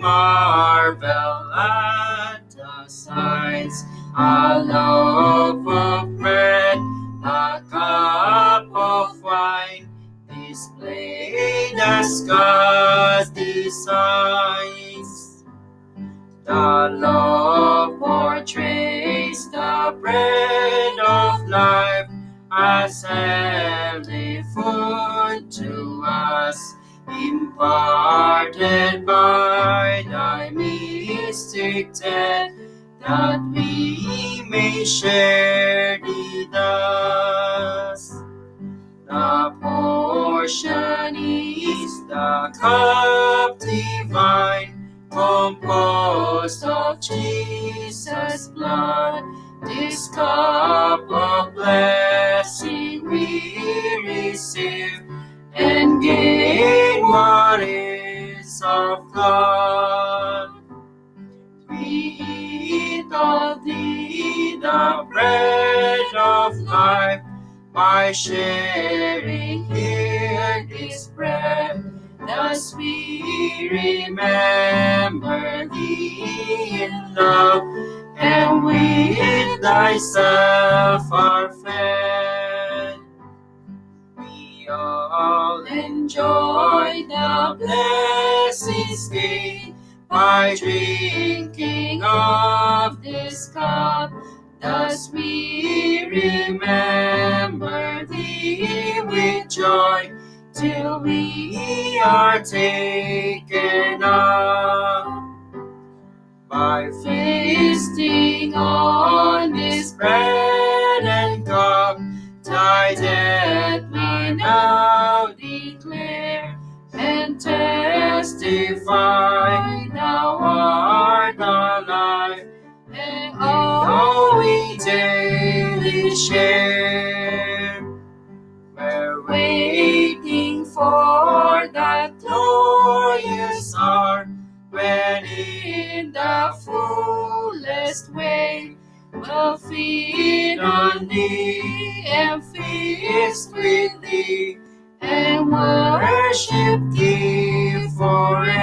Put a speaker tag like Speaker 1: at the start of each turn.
Speaker 1: marvel at the signs. A loaf of bread, a cup of wine, displayed as God's designs. The law portrays the bread of life as heavenly food to us imparted by thy mystic death, that we may share thee thus. The portion is the cup divine, composed of Jesus' blood. This cup of blessing we receive and is of God. We eat of thee the bread of life by sharing here this bread. Thus we remember thee in love, and we with thyself are fed. We all enjoy the by drinking of this cup. Thus we remember thee with joy till we are taken up by feasting on testify thou art alive and all we daily share. We're waiting for that glorious hour when in the fullest way we'll feed on thee and feast with thee and worship thee for it.